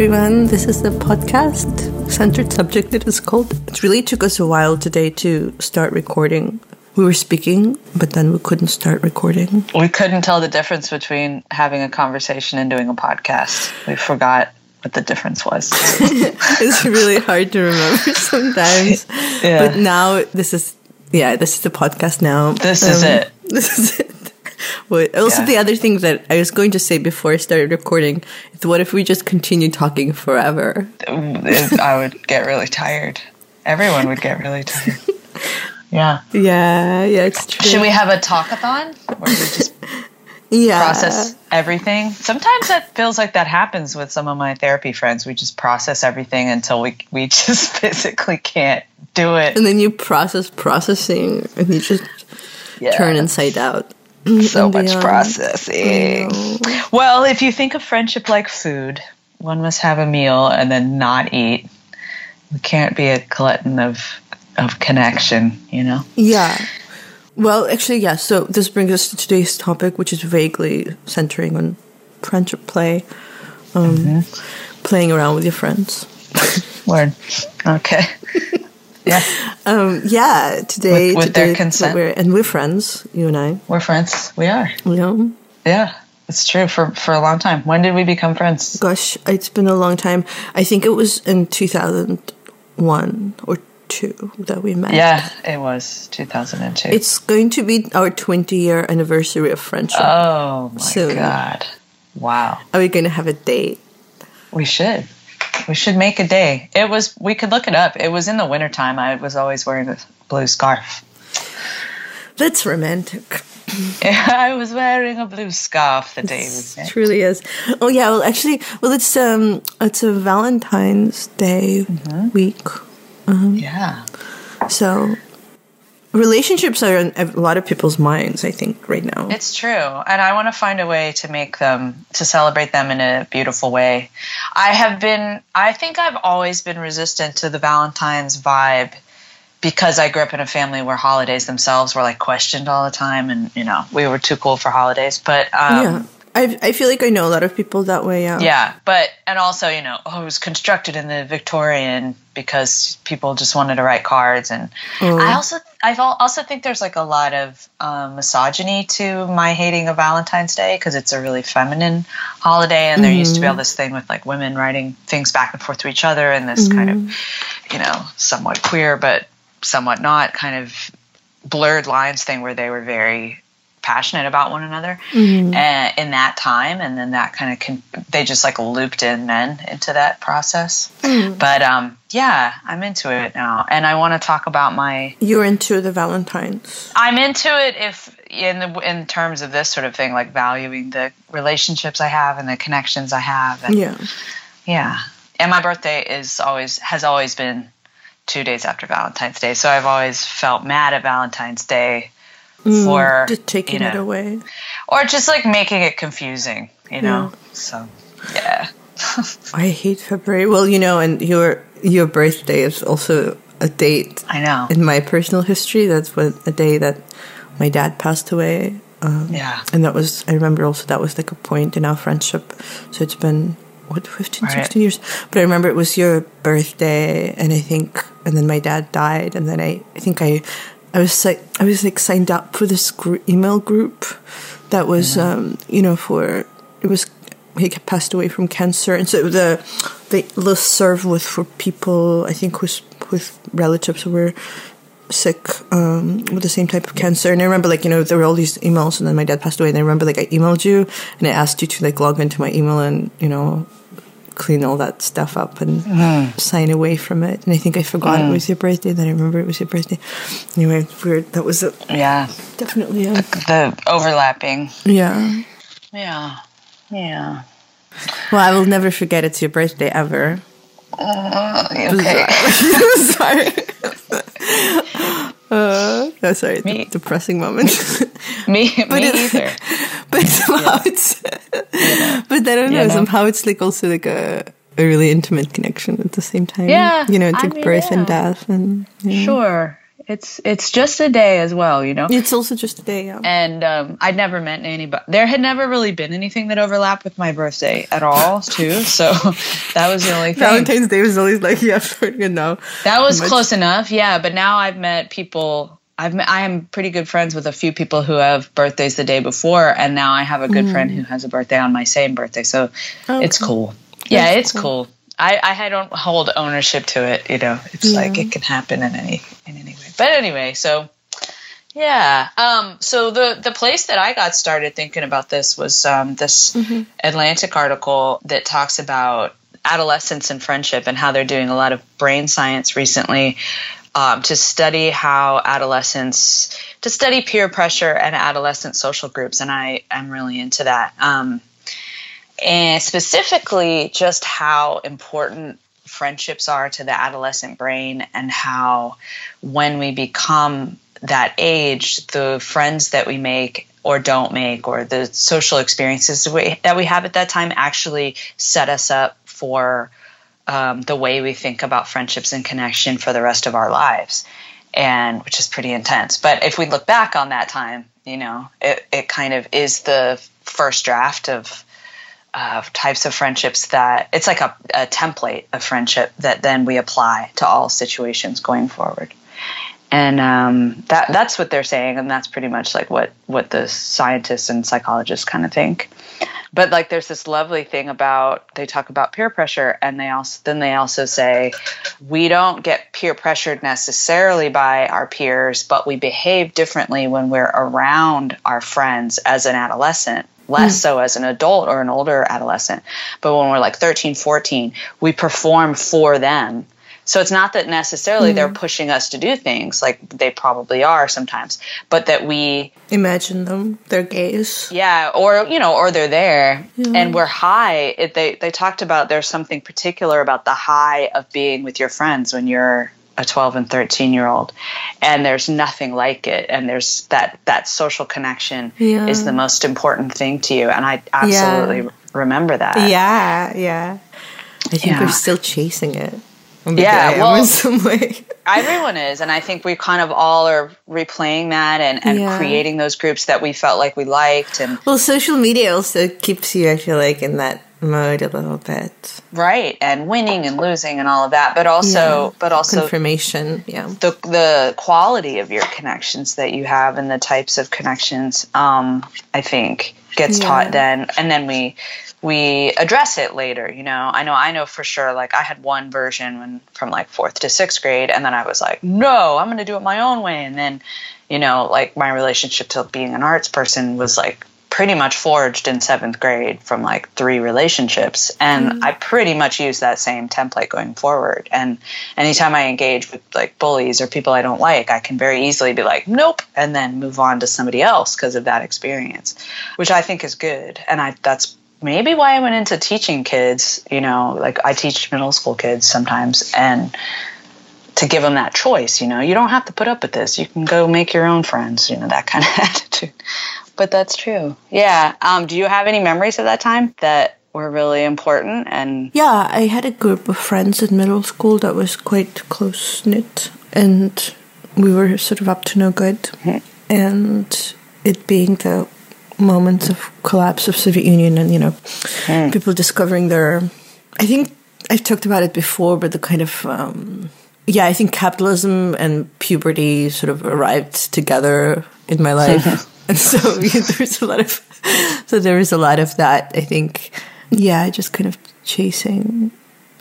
Everyone. This is the podcast, Centered Subject, it is called. It really took us a while today to start recording. We were speaking, but then we couldn't start recording. We couldn't tell the difference between having a conversation and doing a podcast. We forgot what the difference was. it's really hard to remember sometimes. Yeah. But now, this is, yeah, this is the podcast now. This is Um, it. This is it. But also, Yeah. the other thing that I was going to say before I started recording is what if we just continue talking forever? I would get really tired. Everyone would get really tired. Yeah. Yeah, yeah, it's true. Should we have a talkathon where we just yeah. process everything? Sometimes that feels like that happens with some of my therapy friends. We just process everything until we we just physically can't do it. And then you process processing and you just Yeah. turn inside out. So and much beyond. processing. Well, if you think of friendship like food, one must have a meal and then not eat. We can't be a glutton of of connection, you know. Yeah. Well, actually, yeah. So this brings us to today's topic, which is vaguely centering on friendship play, um, Mm-hmm. playing around with your friends. Word. Okay. yeah, Um, yeah, today, With- with today their consent. we're, and we're friends, you and I. we're friends. We are. Know, Yeah, it's true for for a long time. When did we become friends? gosh, it's been a long time. I think it was in two thousand one or two that we met. Yeah, it was 2002. It's going to be our 20 year anniversary of friendship. oh my Soon. god. Wow. Are we going to have a date? We should. We should make a day. It was we could look it up. It was in the wintertime. I was always wearing a blue scarf. That's romantic. I was wearing a blue scarf the day we met. truly is. Oh yeah, well actually, well it's um it's a Valentine's Day Mm-hmm. week. Yeah. So relationships are in a lot of people's minds, I think, right now. It's true. And I want to find a way to make them to celebrate them in a beautiful way. I have been I think I've always been resistant to the Valentine's vibe because I grew up in a family where holidays themselves were like questioned all the time and you know, we were too cool for holidays. But um yeah. I, I feel like I know a lot of people that way. Yeah. Yeah, but and also you know, oh, it was constructed in the Victorian because people just wanted to write cards, and Oh. I also I also think there's like a lot of um, misogyny to my hating of Valentine's Day because it's a really feminine holiday, and there used to be mm-hmm. all this thing with like women writing things back and forth to each other, and this kind of mm-hmm. you know somewhat queer but somewhat not kind of blurred lines thing where they were very passionate about one another Mm-hmm. uh, in that time and then that kind of con- they just like looped in men into that process Mm. but um yeah i'm into it now and i want to talk about my You're into the Valentines. i'm into it if in the in terms of this sort of thing like valuing the relationships i have and the connections i have and Yeah. yeah and my birthday is always has always been two days after valentine's day so i've always felt mad at valentine's day for Just taking you it away. or just like making it confusing, you know. So yeah, I hate February. Well, you know, and your your birthday is also a date I know. in my personal history. That's when a day that my dad passed away. Um, Yeah, And that was, I remember also that was like a point in our friendship. So it's been, what, 15, Right. 16 years? But I remember it was your birthday, and I think, and then my dad died, and then I, I think I, I was like, I was like signed up for this gr- email group that was, um, you know, for, it was, he passed away from cancer. And so the, the list serve was for people, I think, with, with relatives who were sick um, with the same type of cancer. And I remember, like, you know, there were all these emails, and then my dad passed away. And I remember, like, I emailed you and I asked you to, like, log into my email and, you know, clean all that stuff up and hmm. sign away from it. And I think I forgot it hmm. was your birthday. Then I remember it was your birthday. Anyway, weird. That was a, yeah. definitely a, The overlapping. yeah. Yeah, yeah. Well, I will never forget it's your birthday ever. Mm-hmm. Okay. sorry. Uh, no, sorry. Me- Depressing moment. me, me it- either. but somehow it's but I don't know somehow it's like also like a, a really intimate connection at the same time Yeah, you know it's I like mean, birth yeah. and death and yeah. Sure. it's it's just a day as well, you know. It's also just a day, yeah. And um, I'd never met anybody. There had never really been anything that overlapped with my birthday at all, too. So that was the only thing. Valentine's Day was always like, yeah, you know. That was close enough, yeah. But now I've met people. I've I am pretty good friends with a few people who have birthdays the day before, and now I have a good mm. friend who has a birthday on my same birthday. So okay. it's cool. That's yeah, it's cool. cool. I, I don't hold ownership to it. You know, it's yeah. like it can happen in any in any way. But anyway, so yeah. Um, so the the place that I got started thinking about this was um, this mm-hmm. Atlantic article that talks about adolescence and friendship and how they're doing a lot of brain science recently um, to study how adolescents to study peer pressure and adolescent social groups, and I am really into that. Um, and specifically just how important friendships are to the adolescent brain and how when we become that age the friends that we make or don't make or the social experiences that we have at that time actually set us up for um, the way we think about friendships and connection for the rest of our lives and which is pretty intense. But if we look back on that time you know it, it kind of is the first draft of types of friendships that it's like a, a template of friendship that then we apply to all situations going forward and um, that that's what they're saying, and that's pretty much like what what the scientists and psychologists kind of think. But like, there's this lovely thing about they talk about peer pressure, and they also then they also say we don't get peer pressured necessarily by our peers, but we behave differently when we're around our friends as an adolescent less mm. so as an adult or an older adolescent. But when we're like 13, 14, we perform for them. So it's not that necessarily mm. they're pushing us to do things like they probably are sometimes, but that we imagine them, their gaze. Yeah, or you know, or they're there yeah. and we're high. It, they they talked about there's something particular about the high of being with your friends when you're a 12 and 13 year old and there's nothing like it and there's that that social connection yeah. is the most important thing to you and i absolutely yeah. remember that yeah yeah i think yeah. we're still chasing it yeah well some way everyone is and i think we kind of all are replaying that and, and creating those groups that we felt like we liked and well social media also keeps you i feel like in that mode a little bit. Right, and winning and losing and all of that, but also yeah. but also information, yeah. The the quality of your connections that you have and the types of connections um I think gets yeah. taught then and then we we address it later, you know. I know I know for sure like I had one version when from like 4th to 6th grade and then I was like, "No, I'm going to do it my own way." And then you know, like my relationship to being an arts person was like pretty much forged in seventh grade from like three relationships. And mm. I pretty much use that same template going forward. And anytime I engage with like bullies or people I don't like, I can very easily be like, nope, and then move on to somebody else because of that experience, which I think is good. And I that's maybe why I went into teaching kids, you know, like I teach middle school kids sometimes and to give them that choice, you know, you don't have to put up with this. You can go make your own friends, you know, that kind of attitude but that's true. Yeah. Um, do you have any memories of that time that were really important? And yeah, I had a group of friends in middle school that was quite close knit, and we were sort of up to no good. Mm-hmm. And it being the moments of collapse of Soviet Union, and you know, mm. people discovering their. I think I've talked about it before, but the kind of um, yeah, I think capitalism and puberty sort of arrived together in my life. And so yeah, there's a lot of, so there was a lot of that. I think, yeah, just kind of chasing.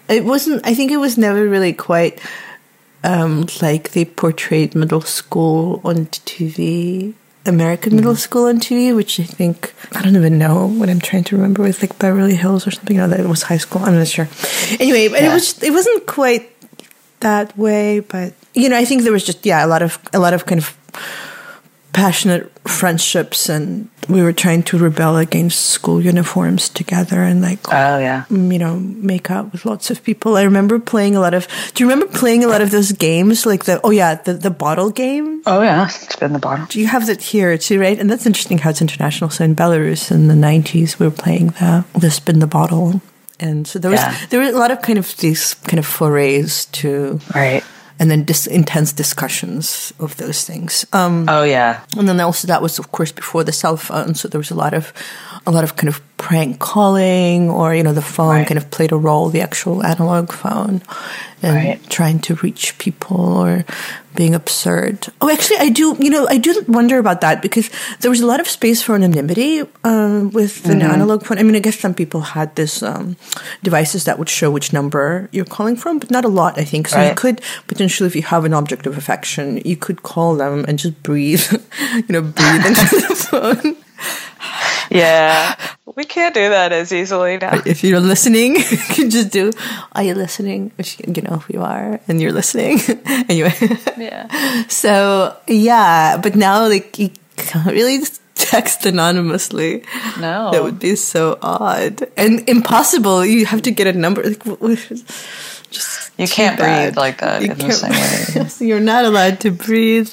It wasn't. I think it was never really quite um, like they portrayed middle school on TV. American middle mm. school on TV, which I think I don't even know what I'm trying to remember with like Beverly Hills or something. No, that it was high school. I'm not sure. Anyway, but yeah. it was it wasn't quite that way, but you know, I think there was just yeah a lot of a lot of kind of passionate friendships and we were trying to rebel against school uniforms together and like oh yeah. you know make out with lots of people. I remember playing a lot of do you remember playing a lot of those games like the oh yeah the, the bottle game? Oh yeah spin the bottle. Do you have that here too right? And that's interesting how it's international. So in belarus in the 90s we were playing the the spin the bottle. And so there was yeah. there were a lot of kind of these kind of forays to right and then dis- intense discussions of those things. Um, oh yeah, and then also that was of course before the cell phone, so there was a lot of a lot of kind of prank calling, or you know the phone Right. kind of played a role, the actual analog phone, and Right. trying to reach people or being absurd. Oh, actually, I do. You know, I do wonder about that because there was a lot of space for anonymity uh, with an Mm-hmm. analog phone. I mean, I guess some people had this um, devices that would show which number you're calling from, but not a lot. I think so. You could potentially, if you have an object of affection, you could call them and just breathe. you know, breathe into the phone. Yeah. We can't do that as easily now. If you're listening, you can just do. Are you listening? Which you know if you are, and you're listening. anyway. Yeah. So yeah, but now like you can't really text anonymously. No. that would be so odd and impossible. You have to get a number. Like, just You can't bad. breathe like that You in the same way. You're not allowed to breathe.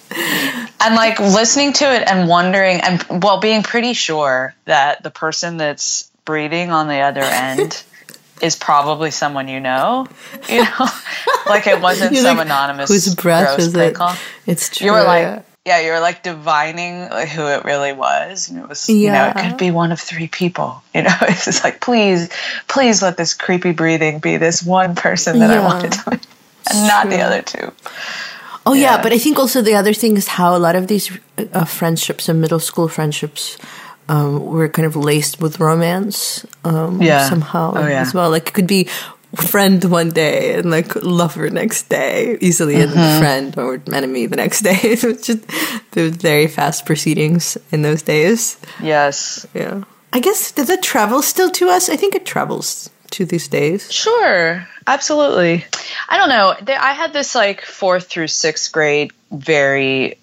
And like listening to it and wondering and well being pretty sure that the person that's breathing on the other end is probably someone you know you know like it wasn't You're some like, anonymous Whose breath gross is it? call. It's true. you were like yeah. yeah you were like divining like, who it really was and it was you know it could be one of three people you know it's just like please please let this creepy breathing be this one person that i wanted to and not the other two Oh yeah. Yeah. but I think also the other thing is how a lot of these uh, friendships and middle school friendships um, were kind of laced with romance um, Yeah. somehow Oh, yeah. as well. Like it could be friend one day and like lover next day easily, and Mm-hmm. then friend or enemy the next day. it was just the very fast proceedings in those days. yes Yeah, I guess does it travel still to us? I think it travels to these days. Sure, absolutely. I don't know. I had this like fourth through sixth grade, very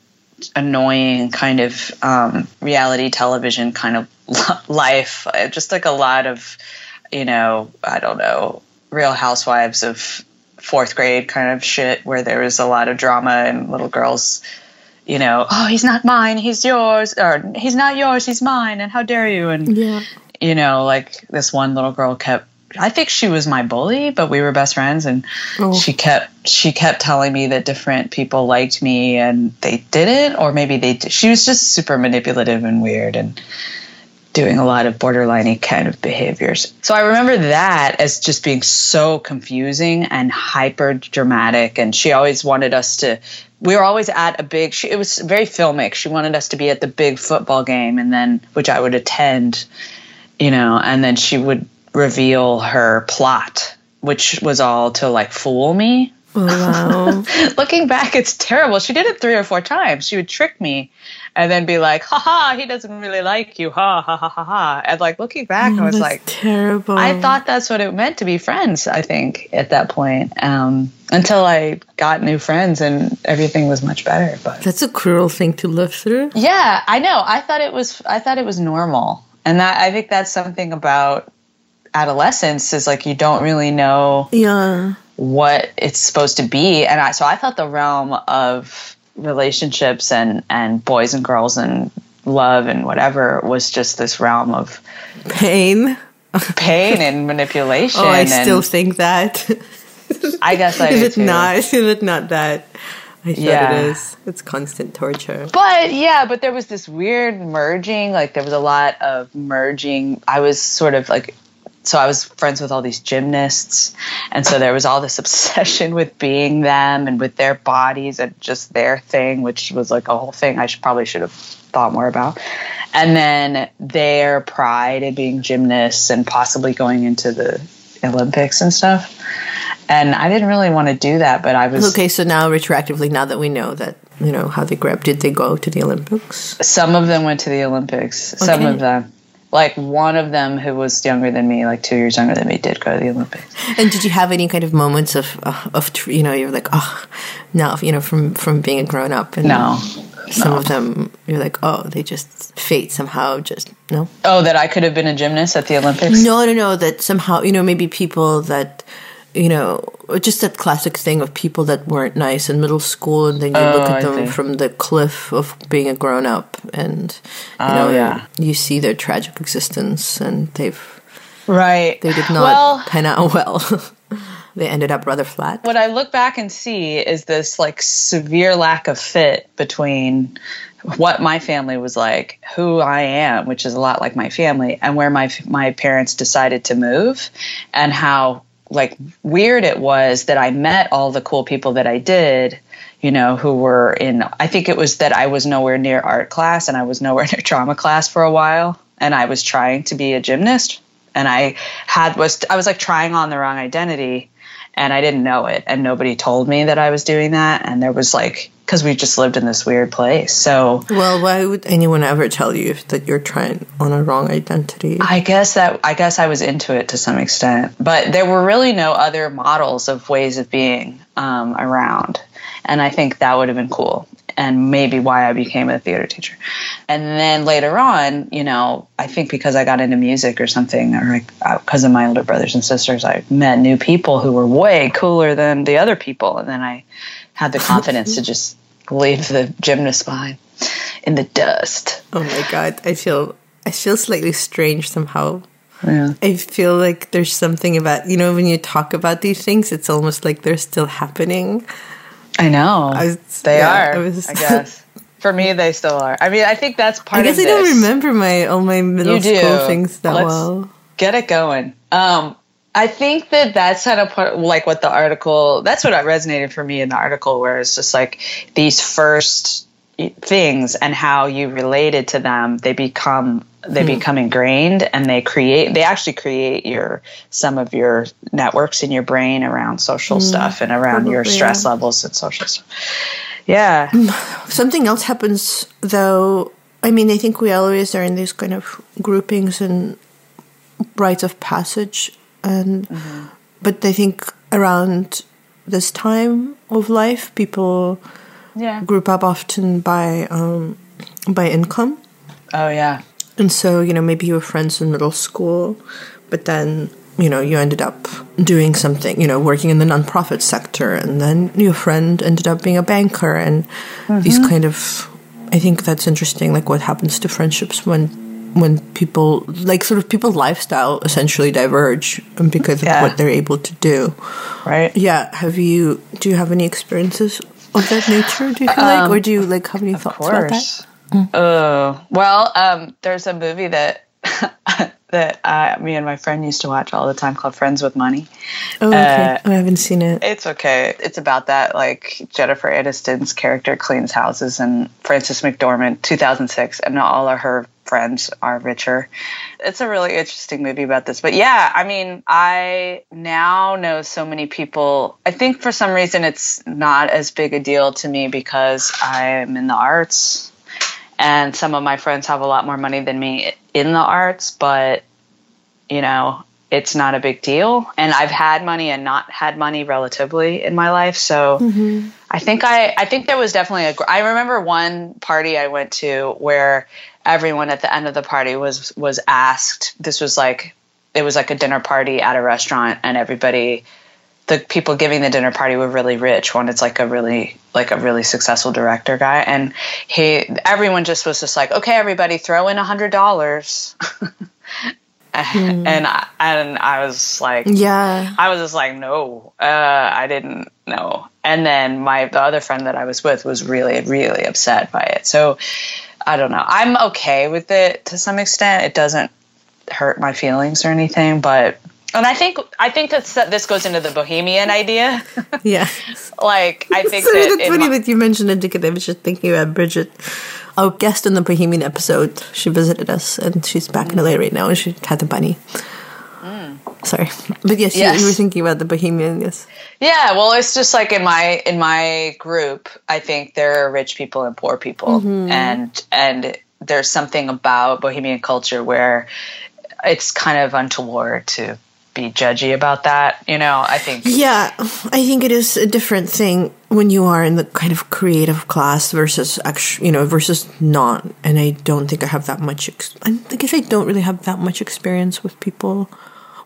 annoying kind of um, reality television kind of life. Uh, Just like a lot of, you know, I don't know, Real Housewives of fourth grade kind of shit where there was a lot of drama and little girls. You know, oh, he's not mine, he's yours, or he's not yours, he's mine, and how dare you? And Yeah. you know, like this one little girl kept I think she was my bully, but we were best friends and Oh. she kept she kept telling me that different people liked me and they didn't or maybe they did. She was just super manipulative and weird and doing a lot of borderline kind of behaviors. So I remember that as just being so confusing and hyper dramatic and she always wanted us to we were always at a big she, it was very filmic. She wanted us to be at the big football game and then which I would attend, you know, and then she would reveal her plot which was all to like fool me Oh, wow. looking back, it's terrible. She did it three or four times. She would trick me and then be like, ha ha, he doesn't really like you. Ha ha ha ha ha. And like looking back, I was like, terrible. I thought that's what it meant to be friends, I think, at that point. Um, until I got new friends and everything was much better. But That's a cruel thing to live through. yeah, I know. I thought it was I thought it was normal. And that I think that's something about adolescence is like you don't really know Yeah. what it's supposed to be and I, so i thought the realm of relationships and and boys and girls and love and whatever was just this realm of Pain. pain and manipulation Oh, I still think that. i guess i is it too. not? Is it not that? I thought Yeah. it is. It's constant torture. but yeah but there was this weird merging like there was a lot of merging i was sort of like so I was friends with all these gymnasts, and so there was all this obsession with being them and with their bodies and just their thing, which was like a whole thing I should probably should have thought more about. And then their pride in being gymnasts and possibly going into the Olympics and stuff. And I didn't really want to do that, but I was Okay, so now retroactively, now that we know that you know how they grew up, did they go to the Olympics? some of them went to the Olympics. Some of them. Like one of them who was younger than me, like two years younger than me, did go to the Olympics. And did you have any kind of moments of uh, of you know you're like oh now you know from from being a grown up and No. some of them you're like oh they just fate somehow just no Oh, that I could have been a gymnast at the Olympics? no no no that somehow you know maybe people that you know just that classic thing of people that weren't nice in middle school and then you look Oh, at I them see. from the cliff of being a grown up and you Oh, know yeah. you see their tragic existence and they've Right. they did not Well, pan out well they ended up rather flat. What I look back and see is this like severe lack of fit between what my family was like, who I am, which is a lot like my family, and where my my parents decided to move, and how like weird it was that I met all the cool people that I did, you know, who were in. I think it was that I was nowhere near art class and I was nowhere near drama class for a while, and I was trying to be a gymnast, and I had was I was like trying on the wrong identity and I didn't know it, and nobody told me that I was doing that, and there was like because we just lived in this weird place. So, well, why would anyone ever tell you that you're trying on a wrong identity? I guess that I guess I was into it to some extent, but there were really no other models of ways of being um, around, and I think that would have been cool and maybe why I became a theater teacher. And then later on, you know, I think because I got into music or something, or like because uh, of my older brothers and sisters, I met new people who were way cooler than the other people, and then I had the confidence to just leave the gymnast behind in the dust. Oh my god, I feel I feel slightly strange somehow. Yeah. I feel like there's something about you know when you talk about these things, it's almost like they're still happening. I know I was, they yeah, are. I, was, I guess for me they still are. I mean, I think that's part. Of it. I guess I don't remember my all my middle school things that Let's well. Get it going. Um, I think that that's kind of part, like what the article. That's what resonated for me in the article, where it's just like these first things and how you related to them. They become they hmm. become ingrained, and they create. They actually create your some of your networks in your brain around social hmm. stuff and around Probably, your stress yeah. levels and social stuff. Yeah. Something else happens though. I mean, I think we always are in these kind of groupings and rites of passage and mm-hmm. but I think around this time of life, people yeah. group up often by um, by income. Oh yeah. And so you know maybe you were friends in middle school, but then you know you ended up doing something you know working in the nonprofit sector, and then your friend ended up being a banker, and mm-hmm. these kind of. I think that's interesting, like what happens to friendships when when people like sort of people's lifestyle essentially diverge because yeah. of what they're able to do right yeah have you do you have any experiences of that nature do you feel um, like or do you like have any thoughts course. about that mm. oh well um, there's a movie that that uh, me and my friend used to watch all the time called Friends with Money. Oh, okay. Uh, I haven't seen it. It's okay. It's about that. Like Jennifer Aniston's character cleans houses, and Frances McDormand, 2006, and all of her friends are richer. It's a really interesting movie about this. But yeah, I mean, I now know so many people. I think for some reason it's not as big a deal to me because I'm in the arts and some of my friends have a lot more money than me in the arts, but you know, it's not a big deal. And I've had money and not had money relatively in my life, so mm-hmm. I think I I think there was definitely a. I remember one party I went to where everyone at the end of the party was was asked. This was like it was like a dinner party at a restaurant, and everybody the people giving the dinner party were really rich. One, it's like a really like a really successful director guy, and he everyone just was just like, okay, everybody, throw in a hundred dollars. mm. And I, and I was like, yeah, I was just like, no, uh, I didn't know. And then my the other friend that I was with was really really upset by it. So I don't know. I'm okay with it to some extent. It doesn't hurt my feelings or anything, but and I think I think that this goes into the bohemian idea. Yeah, like I think so that it's funny my- that you mentioned it because I was just thinking about Bridget, our guest in the bohemian episode. She visited us, and she's back mm. in LA right now, and she had the bunny. Sorry, but yes, yes. You, you, were thinking about the bohemian. Yes. Yeah, well, it's just like in my in my group, I think there are rich people and poor people, mm-hmm. and and there's something about bohemian culture where it's kind of untoward to be judgy about that. You know, I think. Yeah, I think it is a different thing when you are in the kind of creative class versus actually, you know, versus not. And I don't think I have that much. Ex- I guess I don't really have that much experience with people.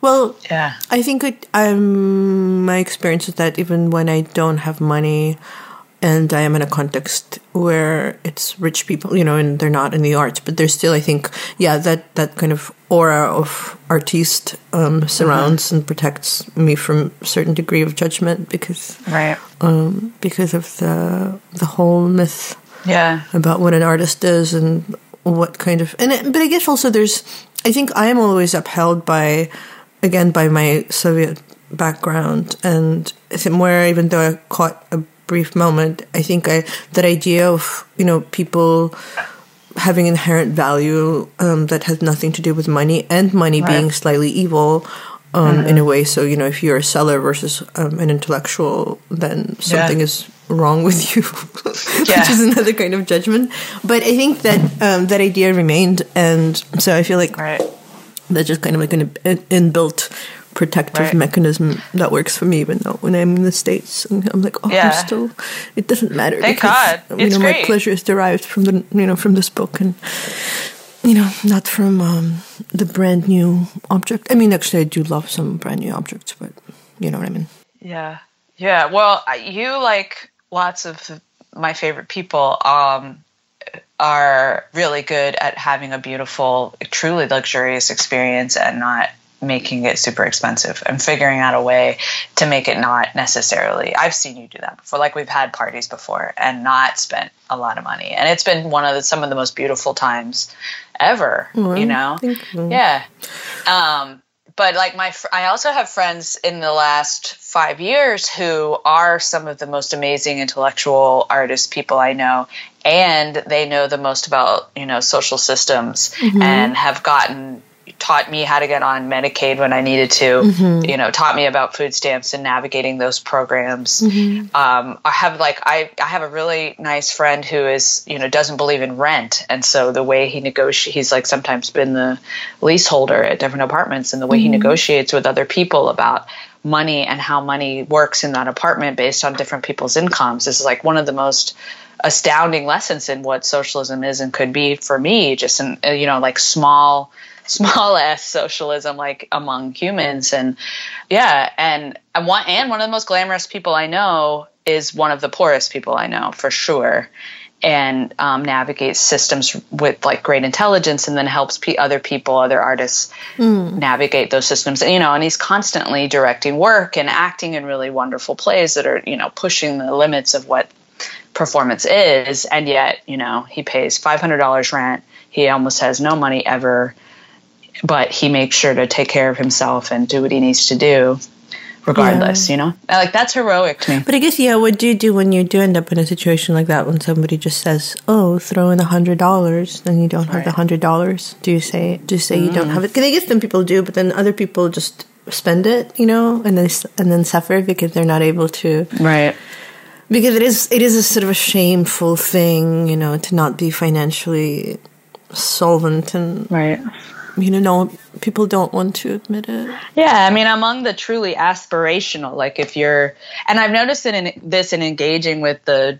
Well, yeah, I think it, um, my experience is that even when I don't have money, and I am in a context where it's rich people, you know, and they're not in the arts, but there's still, I think, yeah, that that kind of aura of artiste um, surrounds and protects me from a certain degree of judgment because Right. um, because of the the whole myth Yeah. about what an artist is and what kind of and it, but I guess also there's I think I am always upheld by again by my Soviet background and somewhere even though I caught a brief moment I think I that idea of you know people having inherent value um, that has nothing to do with money and money Right. being slightly evil um, in a way so you know if you're a seller versus um, an intellectual then something is wrong with you which Yeah. is another kind of judgment but i think that um, that idea remained and so i feel like Right. That's just kind of like an inbuilt protective Right. mechanism that works for me even though when i'm in the states and i'm like oh Yeah. i'm still it doesn't matter Thank because God. you It's know my pleasure is derived from the you know from this book and you know not from um, the brand new object i mean actually i do love some brand new objects but you know what i mean Yeah. Yeah. Well, you like lots of my favorite people um, are really good at having a beautiful, truly luxurious experience and not making it super expensive and figuring out a way to make it not necessarily i've seen you do that before. Like we've had parties before and not spent a lot of money. And it's been one of the, some of the most beautiful times ever you know? yeah. Um but like my fr- i also have friends in the last five years who are some of the most amazing intellectual artist people i know and they know the most about you know social systems mm-hmm. and have gotten taught me how to get on medicaid when i needed to you know taught me about food stamps and navigating those programs. Um, i have like I, I have a really nice friend who is you know doesn't believe in rent. And so the way he negotiates he's like sometimes been the leaseholder at different apartments. And the way he negotiates with other people about money and how money works in that apartment based on different people's incomes This is like one of the most astounding lessons in what socialism is and could be for me just in uh, you know like small small s socialism like among humans. And yeah and and one and one of the most glamorous people i know is one of the poorest people i know for sure. And um, navigates systems with like great intelligence and then helps pe other people other artists navigate those systems. And you know and he's constantly directing work and acting in really wonderful plays that are you know pushing the limits of what performance is. And yet you know he pays $500 rent. He almost has no money ever but he makes sure to take care of himself and do what he needs to do regardless you know? Like that's heroic to me. But I guess, yeah, what do you do when you do end up in a situation like that when somebody just says, oh, throw in a hundred dollars, then you don't have the hundred dollars? Do you say, do you say you don't mm. have it? Because I guess some people do, but then other people just spend it, you know, and then, and then suffer because they're not able to, right. because it is, it is a sort of a shameful thing, you know, to not be financially solvent and, right you know, people don't want to admit it. Yeah, I mean, among the truly aspirational, like if you're, and I've noticed it in this in engaging with the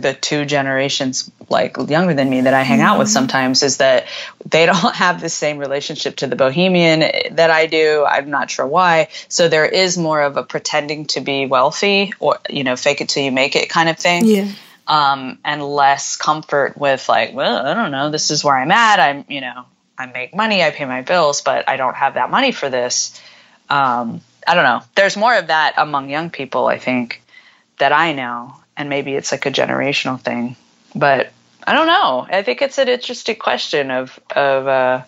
the two generations like younger than me that I hang out with sometimes is that they don't have the same relationship to the bohemian that I do. I'm not sure why. So there is more of a pretending to be wealthy or you know fake it till you make it kind of thing. Yeah. Um, and less comfort with like, well, I don't know, this is where I'm at. I'm, you know, I make money, I pay my bills, but I don't have that money for this. Um, I don't know. There's more of that among young people, I think, that I know, and maybe it's like a generational thing. But I don't know. I think it's an interesting question of of uh,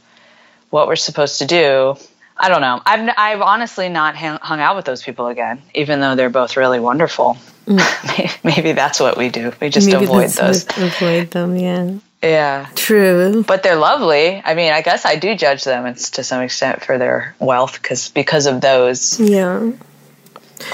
what we're supposed to do. I don't know. I've I've honestly not hung, hung out with those people again, even though they're both really wonderful. Maybe that's what we do. We just Maybe avoid those. Avoid them, yeah. Yeah. True. But they're lovely. I mean, I guess I do judge them it's to some extent for their wealth because because of those. Yeah.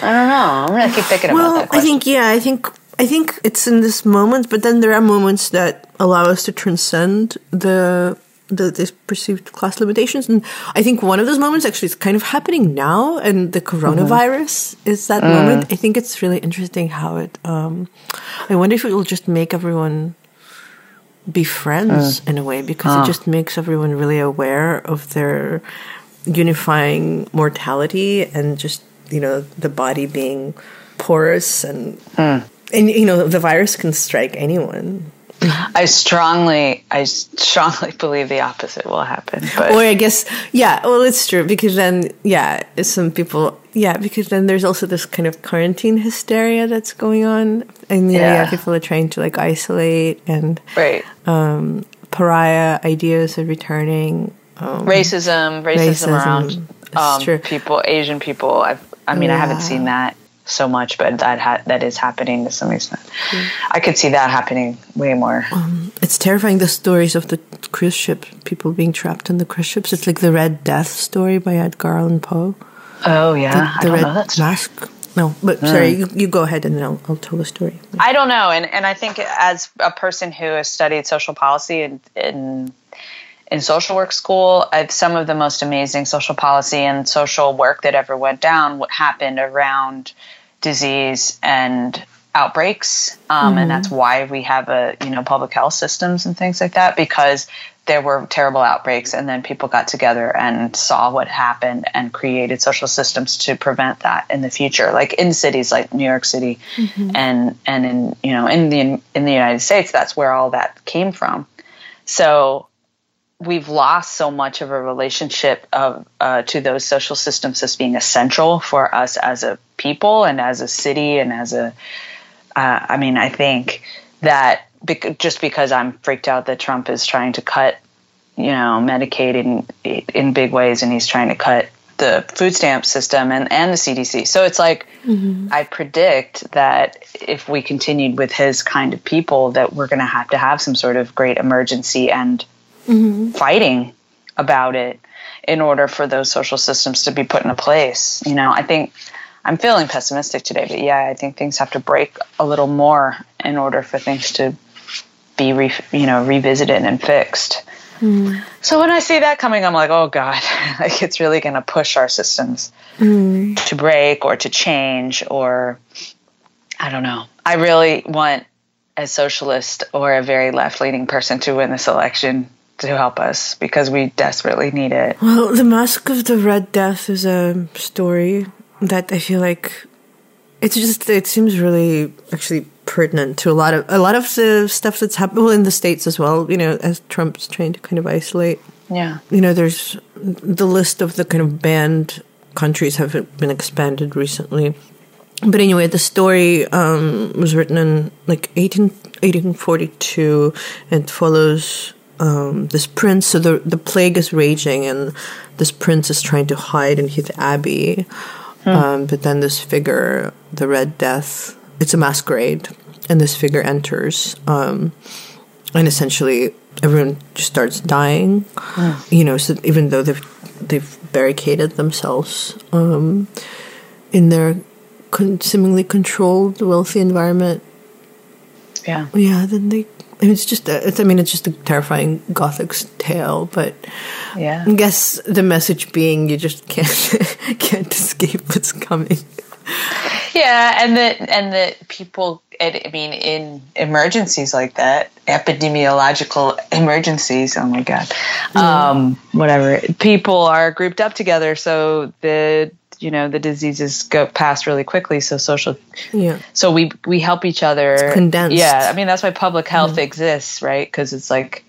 I don't know. I'm gonna keep thinking about that. Well, I think yeah, I think I think it's in this moment, but then there are moments that allow us to transcend the the these perceived class limitations, and I think one of those moments actually is kind of happening now, and the coronavirus is that moment. I think it's really interesting how it. Um, I wonder if it will just make everyone be friends uh. in a way because it ah. just makes everyone really aware of their unifying mortality and just you know the body being porous and uh. and you know the virus can strike anyone. I strongly, I strongly believe the opposite will happen. But Or I guess, yeah. Well, it's true because then, yeah, some people, yeah, because then there's also this kind of quarantine hysteria that's going on, and know, yeah, Yeah. people are trying to like isolate and right, Um, pariah ideas are returning. Um, racism, racism, Racism, around um, people, Asian people. I've, I mean, I haven't seen that so much, but that ha- that is happening to some extent. I could see that happening way more. Um, it's terrifying the stories of the cruise ship people being trapped on the cruise ships. It's like the Red Death story by Edgar Allan Poe. Oh yeah, The, the Red know that story. Mask. No, but hmm. sorry, you, you go ahead and then I'll, I'll tell the story. I don't know, and and I think as a person who has studied social policy and, in, in social work school, I've, some of the most amazing social policy and social work that ever went down what happened around disease and outbreaks, um, and that's why we have a you know public health systems and things like that because there were terrible outbreaks and then people got together and saw what happened and created social systems to prevent that in the future like in cities like New York City and and in you know in the in the United States that's where all that came from. So we've lost so much of a relationship of uh, to those social systems as being essential for us as a people and as a city and as a uh, I mean I think that bec- just because I'm freaked out that Trump is trying to cut you know Medicaid in in big ways and he's trying to cut the food stamp system and, and the CDC. So it's like I predict that if we continued with his kind of people that we're going to have to have some sort of great emergency and Mm-hmm. fighting about it in order for those social systems to be put into place. You know, I think I'm feeling pessimistic today, but yeah, I think things have to break a little more in order for things to be, re, you know, revisited and fixed. Mm-hmm. So when I see that coming, I'm like, oh god, like it's really going to push our systems mm-hmm. to break or to change or I don't know. I really want a socialist or a very left-leaning person to win this election to help us because we desperately need it. Well, the Mask of the Red Death is a story that I feel like it's just it seems really actually pertinent to a lot of a lot of the stuff that's happening well, in the states as well. You know, as Trump's trying to kind of isolate. Yeah. You know, there's the list of the kind of banned countries have been expanded recently. But anyway, the story um, was written in like 18, 1842 and follows um, this prince. So the the plague is raging, and this prince is trying to hide in his abbey. Um, but then this figure, the Red Death, it's a masquerade, and this figure enters, um, and essentially everyone just starts dying. You know, so even though they've they've barricaded themselves um, in their con- seemingly controlled, wealthy environment, Yeah. yeah, then they. It's just, a, it's, I mean, it's just a terrifying gothic tale, but Yeah. I guess the message being you just can't can't escape what's coming. Yeah, and that and that people. I mean, in emergencies like that, epidemiological emergencies. Oh my god, um, whatever. People are grouped up together, so the you know the diseases go past really quickly. So social, Yeah, so we we help each other. condensed. Yeah, I mean that's why public health exists, right? Because it's like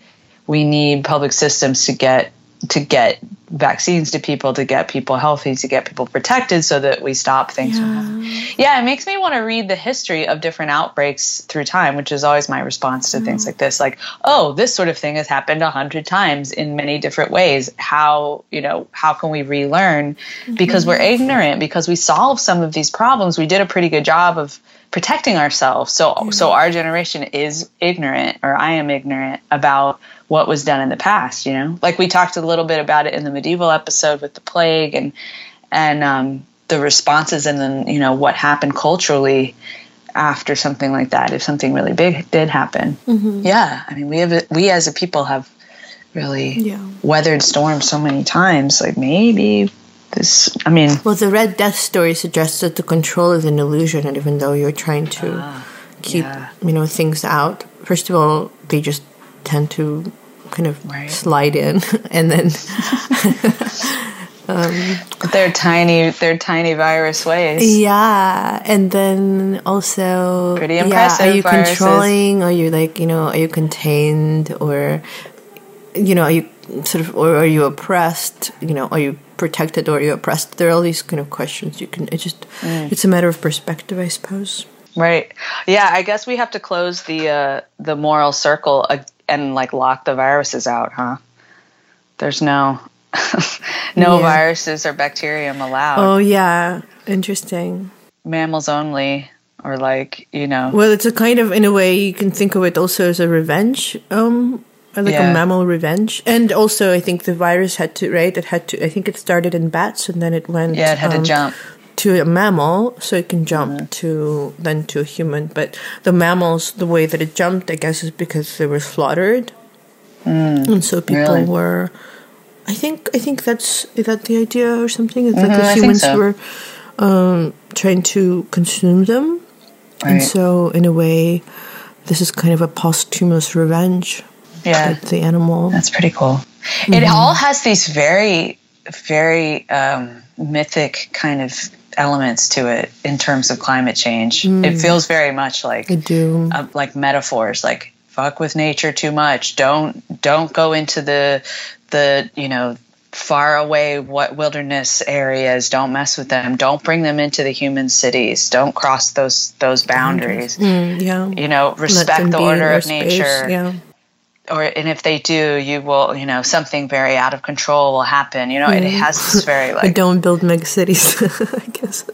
we need public systems to get to get vaccines to people, to get people healthy, to get people protected, so that we stop things from happening. Yeah, it makes me want to read the history of different outbreaks through time, which is always my response to things mm. like this. Like, oh, this sort of thing has happened a hundred times in many different ways. How you know how can we relearn? Mm-hmm. Because we're ignorant. Because we solved some of these problems. We did a pretty good job of protecting ourselves. So so our generation is ignorant, or I am ignorant about what was done in the past. You know, like we talked a little bit about it in the medieval episode with the plague and and um, the responses and then you know what happened culturally after something like that if something really big did happen yeah i mean we have we as a people have really Yeah. weathered storms so many times like maybe this i mean Well, the Red Death story suggests that the control is an illusion, and even though you're trying to keep, yeah. you know, things out, first of all, they just tend to kind of Right. slide in, and then, Um, they're tiny. They're tiny virus ways. Yeah, and then also pretty impressive. Yeah, are you viruses. controlling? Are you like you know? Are you contained or you know? Are you sort of or are you oppressed? You know, are you protected or are you oppressed? There are all these kind of questions. You can. It just mm. it's a matter of perspective, I suppose. Right. Yeah. I guess we have to close the uh, the moral circle and like lock the viruses out, huh? There's no no yeah. viruses or bacterium allowed. Oh yeah, interesting. Mammals only, or like you know. Well, it's a kind of in a way you can think of it also as a revenge, um, like yeah. a mammal revenge, and also I think the virus had to right. It had to. I think it started in bats and then it went. Yeah, it had um, to jump to a mammal, so it can jump mm-hmm. to then to a human. But the mammals, the way that it jumped, I guess, is because they were slaughtered, mm, and so people really? were I think I think that's is that the idea or something. It's mm-hmm, like the humans so. were um, trying to consume them, right. and so in a way, this is kind of a posthumous revenge. Yeah, the animal. That's pretty cool. Mm-hmm. It all has these very, very um, mythic kind of elements to it in terms of climate change. Mm. It feels very much like I do. uh, like metaphors, like fuck with nature too much. Don't don't go into the the you know far away what wilderness areas. Don't mess with them. Don't bring them into the human cities. Don't cross those those boundaries. mm, yeah. You know respect the order of space, nature. yeah or and if they do you will you know something very out of control will happen you know mm. it has this very like don't build mega cities i guess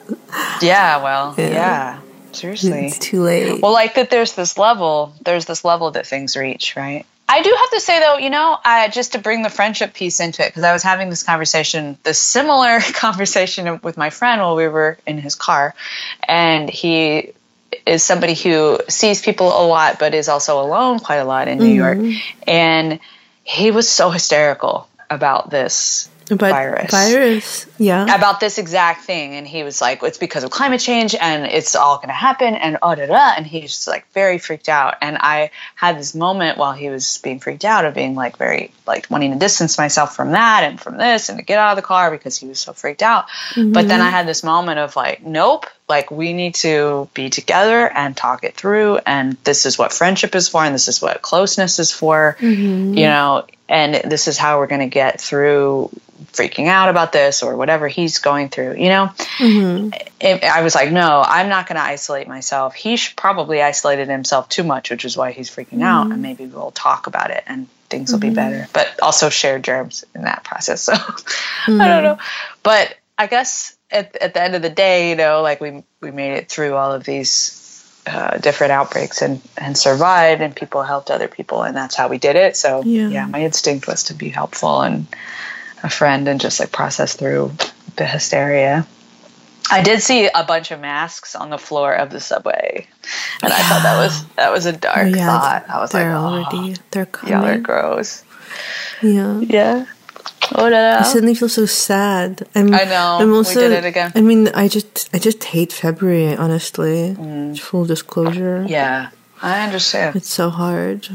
yeah well yeah. yeah seriously it's too late well like that there's this level there's this level that things reach right I do have to say though, you know, uh, just to bring the friendship piece into it, because I was having this conversation, this similar conversation with my friend while we were in his car, and he is somebody who sees people a lot, but is also alone quite a lot in New mm-hmm. York, and he was so hysterical about this about virus. Virus, yeah. About this exact thing, and he was like, "It's because of climate change, and it's all going to happen," and oh da da, and he's just like very freaked out. And I had this moment while he was being freaked out of being like very like wanting to distance myself from that and from this and to get out of the car because he was so freaked out. Mm-hmm. But then I had this moment of like, nope, like we need to be together and talk it through, and this is what friendship is for, and this is what closeness is for, mm-hmm. you know, and this is how we're going to get through freaking out about this or whatever he's going through, you know? Mm-hmm. I was like, no, I'm not going to isolate myself. He probably isolated himself too much, which is why he's freaking mm-hmm. out. And maybe we'll talk about it and things will be mm-hmm. better. But also share germs in that process. So I don't mm-hmm. know. But I guess at, at the end of the day, you know, like we, we made it through all of these uh, different outbreaks and, and survived and people helped other people and that's how we did it so yeah. yeah my instinct was to be helpful and a friend and just like process through the hysteria. I did see a bunch of masks on the floor of the subway, and yeah. I thought that was that was a dark yeah, thought. I was they're like, already oh, they're coming. Y'all are gross. Yeah. Yeah. Oh, no, no. I suddenly feel so sad. I'm, I know. I'm also, we did it again. I mean, I just, I just hate February. Honestly, mm. full disclosure. Yeah, I understand. It's so hard.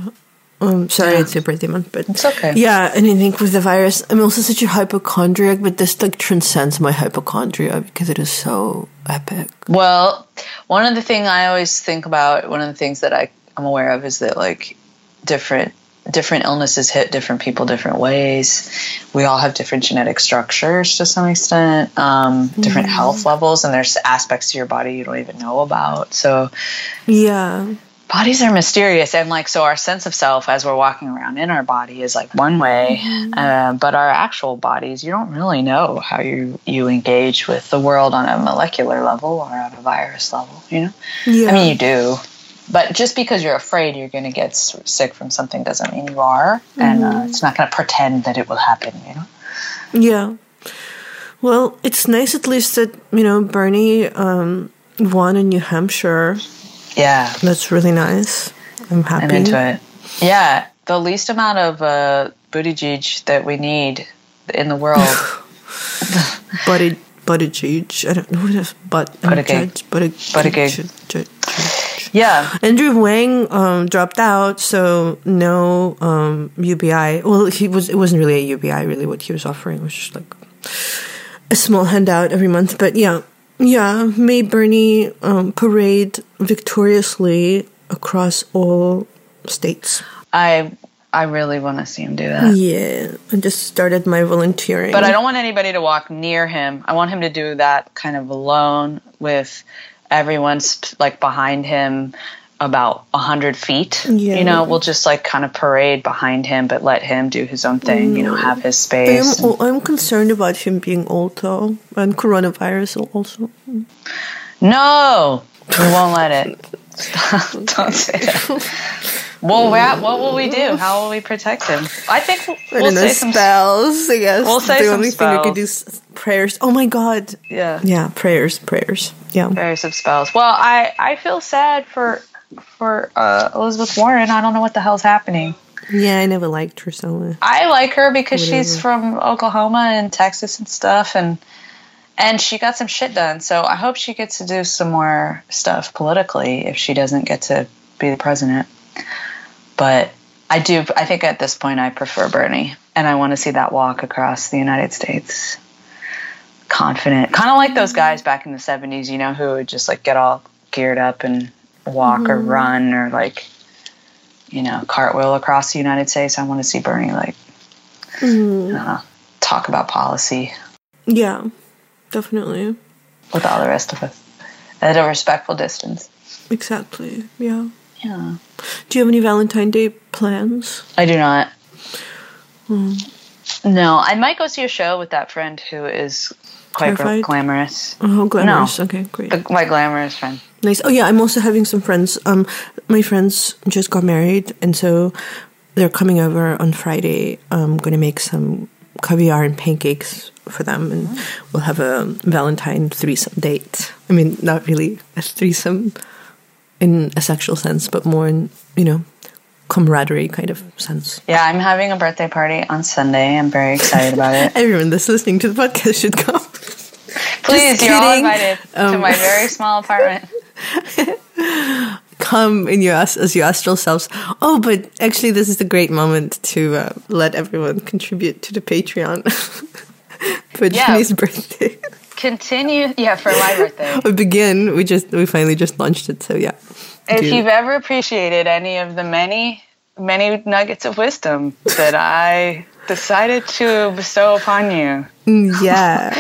Um, sorry, yeah. it's your birthday month, but it's okay. Yeah, and I think with the virus, I'm also such a hypochondriac, but this like transcends my hypochondria because it is so epic. Well, one of the things I always think about, one of the things that I, I'm aware of, is that like different different illnesses hit different people different ways. We all have different genetic structures to some extent, um, different mm-hmm. health levels, and there's aspects to your body you don't even know about. So, yeah, bodies are mysterious and like so our sense of self as we're walking around in our body is like one way mm-hmm. uh, but our actual bodies you don't really know how you you engage with the world on a molecular level or on a virus level you know yeah. i mean you do but just because you're afraid you're going to get sick from something doesn't mean you are mm-hmm. and uh, mm-hmm. it's not going to pretend that it will happen you know yeah well it's nice at least that you know bernie um, won in new hampshire yeah. That's really nice. I'm happy. I'm into it. Yeah. The least amount of uh, Buttigieg that we need in the world. Butty, Buttigieg. I don't know what it is. But, Buttigieg. Buttigieg. Yeah. Andrew Yang um, dropped out, so no um, UBI. Well, he was. It wasn't really a UBI. Really, what he was offering was just like a small handout every month. But yeah, yeah, may Bernie um, parade victoriously across all states. I I really want to see him do that. Yeah, I just started my volunteering. But I don't want anybody to walk near him. I want him to do that kind of alone with everyone's like behind him about a hundred feet. Yeah. You know, we'll just like kind of parade behind him, but let him do his own thing. You know, have his I'm, space. oh, I'm concerned about him being old though, and coronavirus also. No, we won't let it. Stop. Don't say that. Well, what, what will we do? How will we protect him? I think we'll, we'll don't know, say some spells, I guess. We'll say the some only thing we could do spells. is prayers. Oh my god. Yeah, Yeah, prayers, prayers. Yeah. various of spells. Well, I I feel sad for for uh, Elizabeth Warren. I don't know what the hell's happening. Yeah, I never liked her so much. I like her because she's from Oklahoma and Texas and stuff, and and she got some shit done. So I hope she gets to do some more stuff politically if she doesn't get to be the president. But I do. I think at this point I prefer Bernie, and I want to see that walk across the United States. Confident, kind of like those guys back in the '70s, you know, who would just like get all geared up and walk or run or like, you know, cartwheel across the United States. I want to see Bernie like uh, talk about policy Yeah, definitely. with all the rest of us at a respectful distance. Exactly. Yeah. Yeah. Do you have any Valentine Day plans? I do not. No, I might go see a show with that friend who is quite Terrified? glamorous. Oh, glamorous. Okay, great. The- My glamorous friend. Nice. Oh yeah, I'm also having some friends. Um, my friends just got married, and so they're coming over on Friday. I'm gonna make some caviar and pancakes for them, and we'll have a Valentine threesome date. I mean, not really a threesome in a sexual sense, but more in you know camaraderie kind of sense. Yeah, I'm having a birthday party on Sunday. I'm very excited about it. Everyone that's listening to the podcast should come. Please, you're all invited to Um, my very small apartment. come in your as, as your astral selves. Oh, but actually, this is a great moment to uh, let everyone contribute to the Patreon for Yeah. Jenny's birthday. Continue, yeah, for my birthday. we begin. We just we finally just launched it, so yeah. If Do- you've ever appreciated any of the many, many nuggets of wisdom that I decided to bestow upon you, Mm, yeah,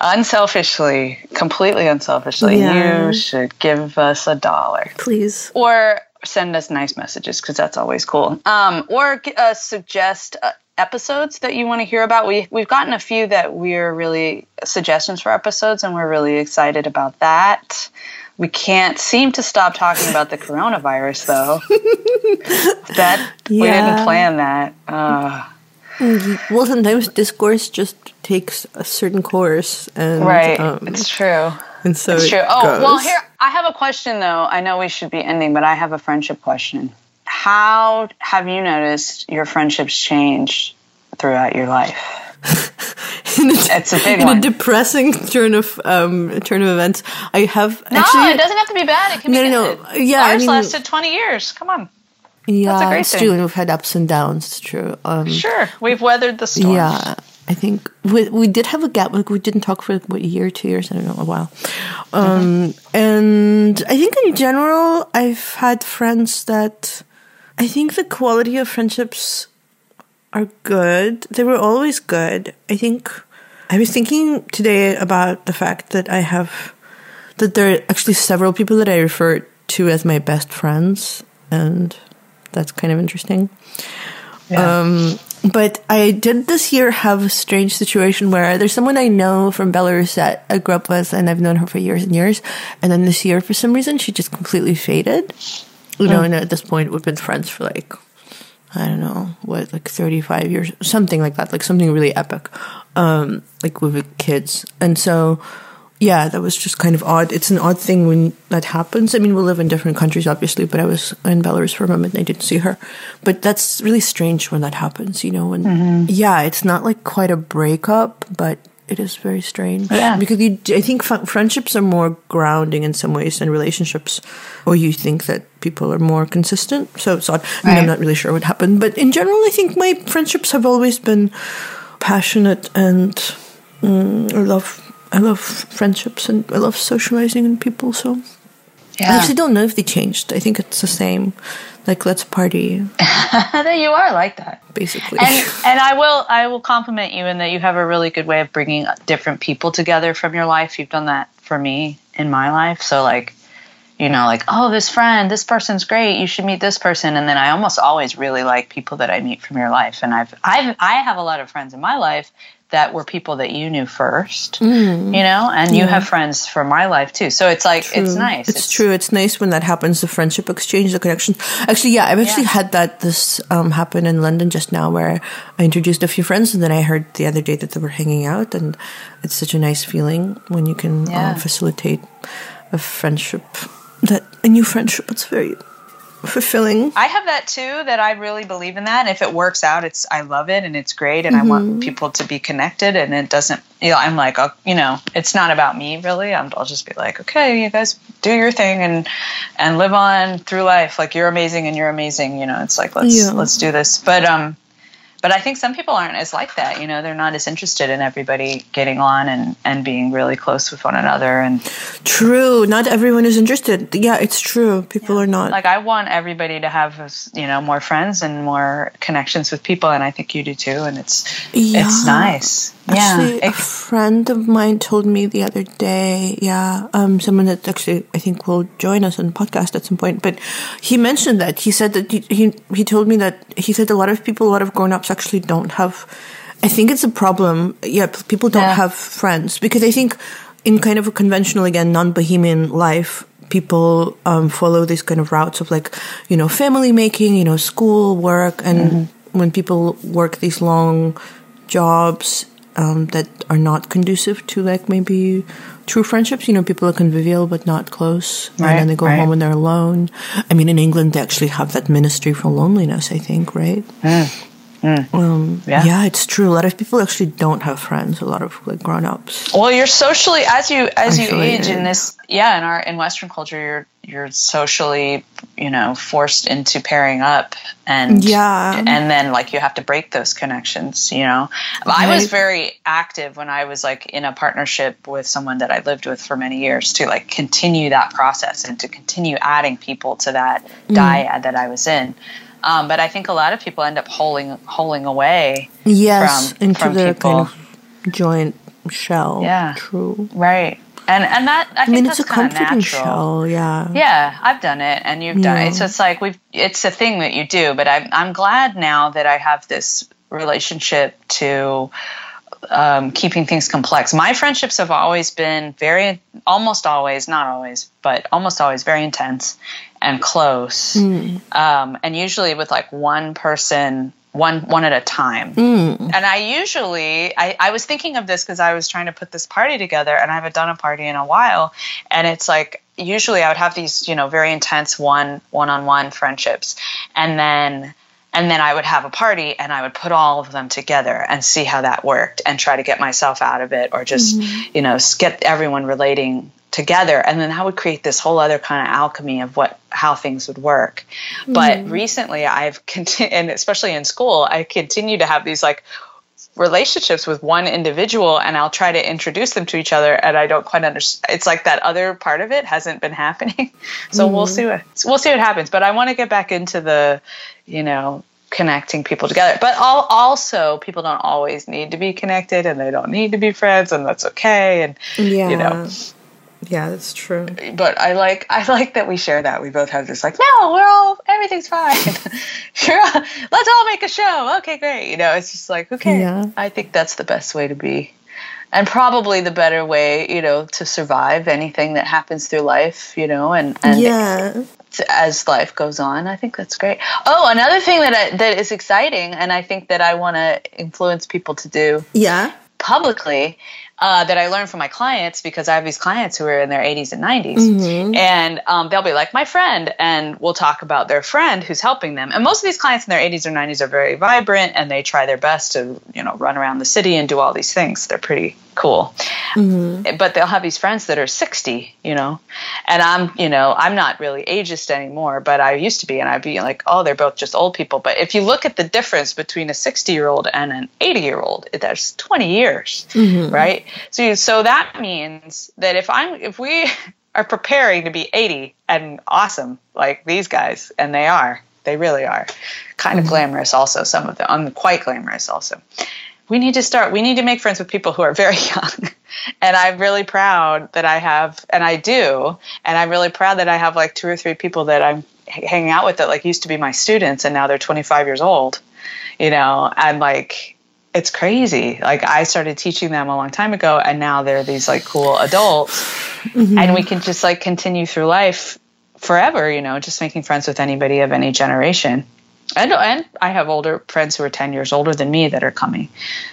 unselfishly, completely unselfishly, Yeah. you should give us a dollar. please. or send us nice messages because that's always cool. Um, or uh, suggest uh, episodes that you want to hear about. We we've gotten a few that we're really suggestions for episodes, and we're really excited about that. We can't seem to stop talking about the coronavirus, though. that we didn't plan that. Uh, Well, sometimes discourse just takes a certain course, and right, um, it's true. and so It's it true. Oh, goes. well, here I have a question though. I know we should be ending, but I have a friendship question. How have you noticed your friendships change throughout your life? in a, It's a big in one. a depressing turn of um, turn of events. I have No, actually. it doesn't have to be bad. It can No, be no, good. no. Yeah, I ours mean- lasted twenty years. Come on, yeah, it's thing. true, and we've had ups and downs. It's true. Um, sure, we've weathered the storm. Yeah, I think we we did have a gap. Like we didn't talk for like, what a year, two years. I don't know, a while. Um, And I think in general, I've had friends that I think the quality of friendships are good. They were always good. I think I was thinking today about the fact that I have that there are actually several people that I refer to as my best friends, and that's kind of interesting. Yeah. Um, but I did this year have a strange situation where there's someone I know from Belarus that I grew up with and I've known her for years and years. And then this year, for some reason, she just completely faded. You know, and at this point, we've been friends for like, I don't know, what, like 35 years, something like that, like something really epic. Um, like with kids. And so, yeah, that was just kind of odd. It's an odd thing when that happens. I mean, we live in different countries, obviously, but I was in Belarus for a moment and I didn't see her. But that's really strange when that happens, you know, when, yeah, it's not like quite a breakup, but it is very strange. Yeah. Because you, I think fr- friendships are more grounding in some ways than relationships, or you think that people are more consistent. So it's odd. I mean, I'm not really sure what happened, but in general, I think my friendships have always been passionate and mm, love I love friendships and I love socializing and people. So Yeah. I actually don't know if they changed. I think it's the same. Like let's party, you are like that. basically. and and I will I will compliment you in that you have a really good way of bringing different people together from your life. You've done that for me in my life. So like, you know, like oh this friend, this person's great. You should meet this person. And then I almost always really like people that I meet from your life. And I've I've I have a lot of friends in my life that were people that you knew first. Mm. You know, and you have friends from my life too. So it's like it's True. nice. It's, true. It's nice when that happens. The friendship exchange, the connection. Actually, yeah, I've actually Yeah. had that this um, happen in London just now, where I introduced a few friends, and then I heard the other day that they were hanging out, and it's such a nice feeling when you can Yeah. uh, facilitate a friendship, that a new friendship. It's very fulfilling. I have that too. That I really believe in that. And if it works out, it's I love it and it's great, and I want people to be connected. And it doesn't, you know, I'm like, oh, you know, it's not about me really. I'm, I'll just be like, okay, you guys do your thing and and live on through life. Like you're amazing and you're amazing. You know, it's like let's Yeah. let's do this. But um, but I think some people aren't as like that. You know, they're not as interested in everybody getting on and and being really close with one another and True. Not everyone is interested. Yeah, it's true. People are not. like I want everybody to have you know more friends and more connections with people, and I think you do too. And it's Yeah. it's nice. Actually, yeah, a friend of mine told me the other day, yeah, um, someone that actually I think will join us on the podcast at some point, but he mentioned that. He said that he, he, he told me that he said a lot of people, a lot of grown ups actually don't have, I think it's a problem. Yeah, people don't Yeah. have friends because I think in kind of a conventional, again, non bohemian life, people um, follow these kind of routes of like, you know, family making, you know, school, work, and when people work these long jobs um, that are not conducive to like maybe true friendships. You know, people are convivial but not close, Right, and then they go right. home and they're alone. I mean, in England, they actually have that ministry for loneliness. I think, right? Um, Yeah. yeah, it's true. A lot of people actually don't have friends. A lot of like grown ups. Well, you're socially as you as you Isolated. age in this yeah in our in Western culture you're you're socially you know forced into pairing up and Yeah. and then like you have to break those connections you know I was very active when I was like in a partnership with someone that I lived with for many years to like continue that process and to continue adding people to that Mm. dyad that I was in. Um, but I think a lot of people end up holding holding away Yes, From- into from their people. kind of joint shell. Yeah. true. right and and that I, I think mean, that's it's a comforting shell. Yeah. Yeah, I've done it, and you've done Yeah. it. So it's like we've. It's a thing that you do, but I'm I'm glad now that I have this relationship to um, keeping things complex. My friendships have always been very, almost always, not always, but almost always very intense and close, um, and usually with like one person. One one at a time, and I usually I, I was thinking of this because I was trying to put this party together, and I haven't done a party in a while, and it's like usually I would have these you know very intense one one on one friendships, and then and then I would have a party and I would put all of them together and see how that worked and try to get myself out of it or just mm-hmm. you know get everyone relating together. And then that would create this whole other kind of alchemy of what how things would work. But mm-hmm. recently i've continued and especially in school i continue to have these like relationships with one individual and I'll try to introduce them to each other and I don't quite understand it's like that other part of it hasn't been happening. So we'll mm-hmm. see what we'll see what happens. But I want to get back into the you know connecting people together but all, also people don't always need to be connected and they don't need to be friends and that's okay and Yeah. you know Yeah, that's true. but I like I like that we share that. We both have this like, no, we're all everything's fine. You're let's all make a show. Okay, great. You know, it's just like okay. Yeah. I think that's the best way to be, and probably the better way, you know, to survive anything that happens through life. You know, and and yeah. As life goes on. I think that's great. Oh, another thing that I, that is exciting, and I think that I want to influence people to do Yeah. publicly uh, that I learned from my clients because I have these clients who are in their 80s and 90s, and um, they'll be like my friend, and we'll talk about their friend who's helping them. And most of these clients in their 80s or 90s are very vibrant, and they try their best to you know run around the city and do all these things. They're pretty cool, mm-hmm. eh, but they'll have these friends that are 60, you know, and I'm you know I'm not really ageist anymore, but I used to be, and I'd be like, oh, they're both just old people. But if you look at the difference between a 60 year old and an 80 year old, there's 20 years, mm-hmm. right? So, you, so that means that if I'm, if we are preparing to be 80 and awesome like these guys, and they are, they really are, kind of mm-hmm. glamorous. Also, some of them, I'm quite glamorous. Also, we need to start. We need to make friends with people who are very young. And I'm really proud that I have, and I do, and I'm really proud that I have like two or three people that I'm h- hanging out with that like used to be my students, and now they're 25 years old. You know, and like it's crazy. Like I started teaching them a long time ago, and now they're these like cool adults, mm-hmm. and we can just like continue through life forever. You know, just making friends with anybody of any generation. And, and I have older friends who are 10 years older than me that are coming.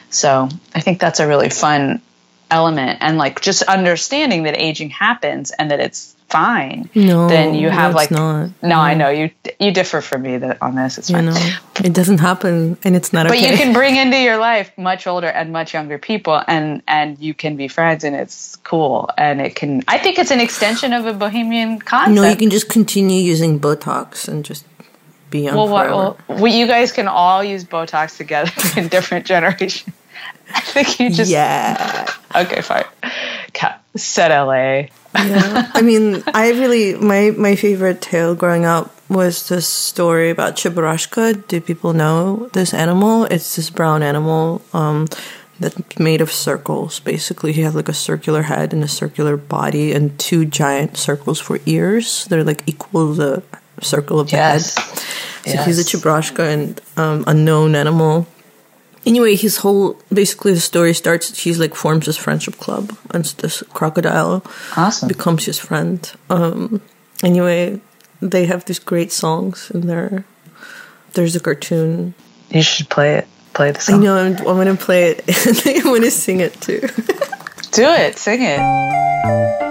So I think that's a really fun element. And like just understanding that aging happens and that it's fine. No, then you have no, like, not. no, I know you, you differ from me that on this. It's You fine. know, it doesn't happen, and it's not a But okay. you can bring into your life much older and much younger people and, and you can be friends and it's cool. And it can, I think it's an extension of a bohemian concept. no, you can just continue using Botox and just be young Well, forever. well, we, you guys can all use Botox together in different generations. I think you just yeah. okay, fine. Said LA. yeah. I mean, I really my my favorite tale growing up was this story about Cheburashka. Do people know this animal? It's this brown animal um, that's made of circles. Basically, he has like a circular head and a circular body and two giant circles for ears. They're like equal to the circle of the Yes. head. So he's a Yes. Cheburashka and um, unknown animal. Anyway, his whole basically the story starts. He's like forms his friendship club, and this crocodile Awesome. becomes his friend. Um, anyway, they have these great songs in there. There's a cartoon. You should play it. Play the I song. know. I'm, I'm gonna play it, and I'm gonna sing it too. Do it. Sing it.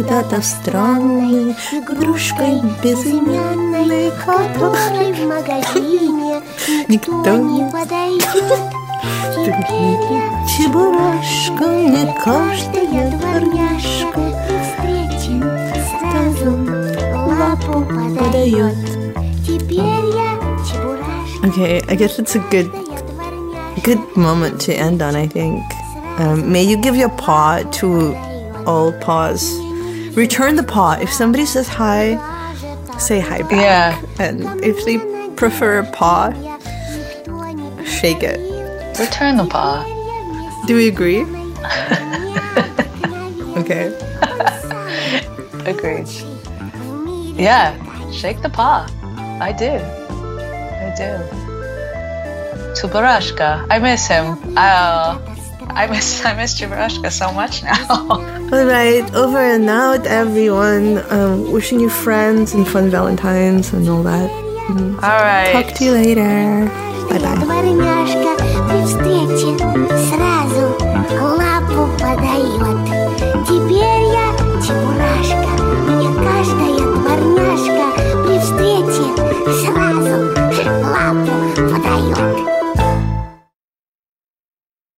был когда-то странной игрушкой безымянной, которой в магазине никто Никто не подойдет. Теперь я Чебурашка, мне каждая дворняжка встречен сразу лапу подает. Теперь я чебурашка. Okay, I guess it's a good дворняжка. good moment to end on. I think. Um, may you give your paw to all paws. Return the paw. If somebody says hi, say hi back. Yeah. And if they prefer a paw, shake it. Return the paw. Do we agree? Okay. Agreed. Yeah. Shake the paw. I do. I do. Cheburashka. I miss him. Oh, I miss I miss Cheburashka so much now. All right, over and out, everyone. Um, wishing you friends and fun Valentines and all that. Mm. All right. Talk to you later. Bye бай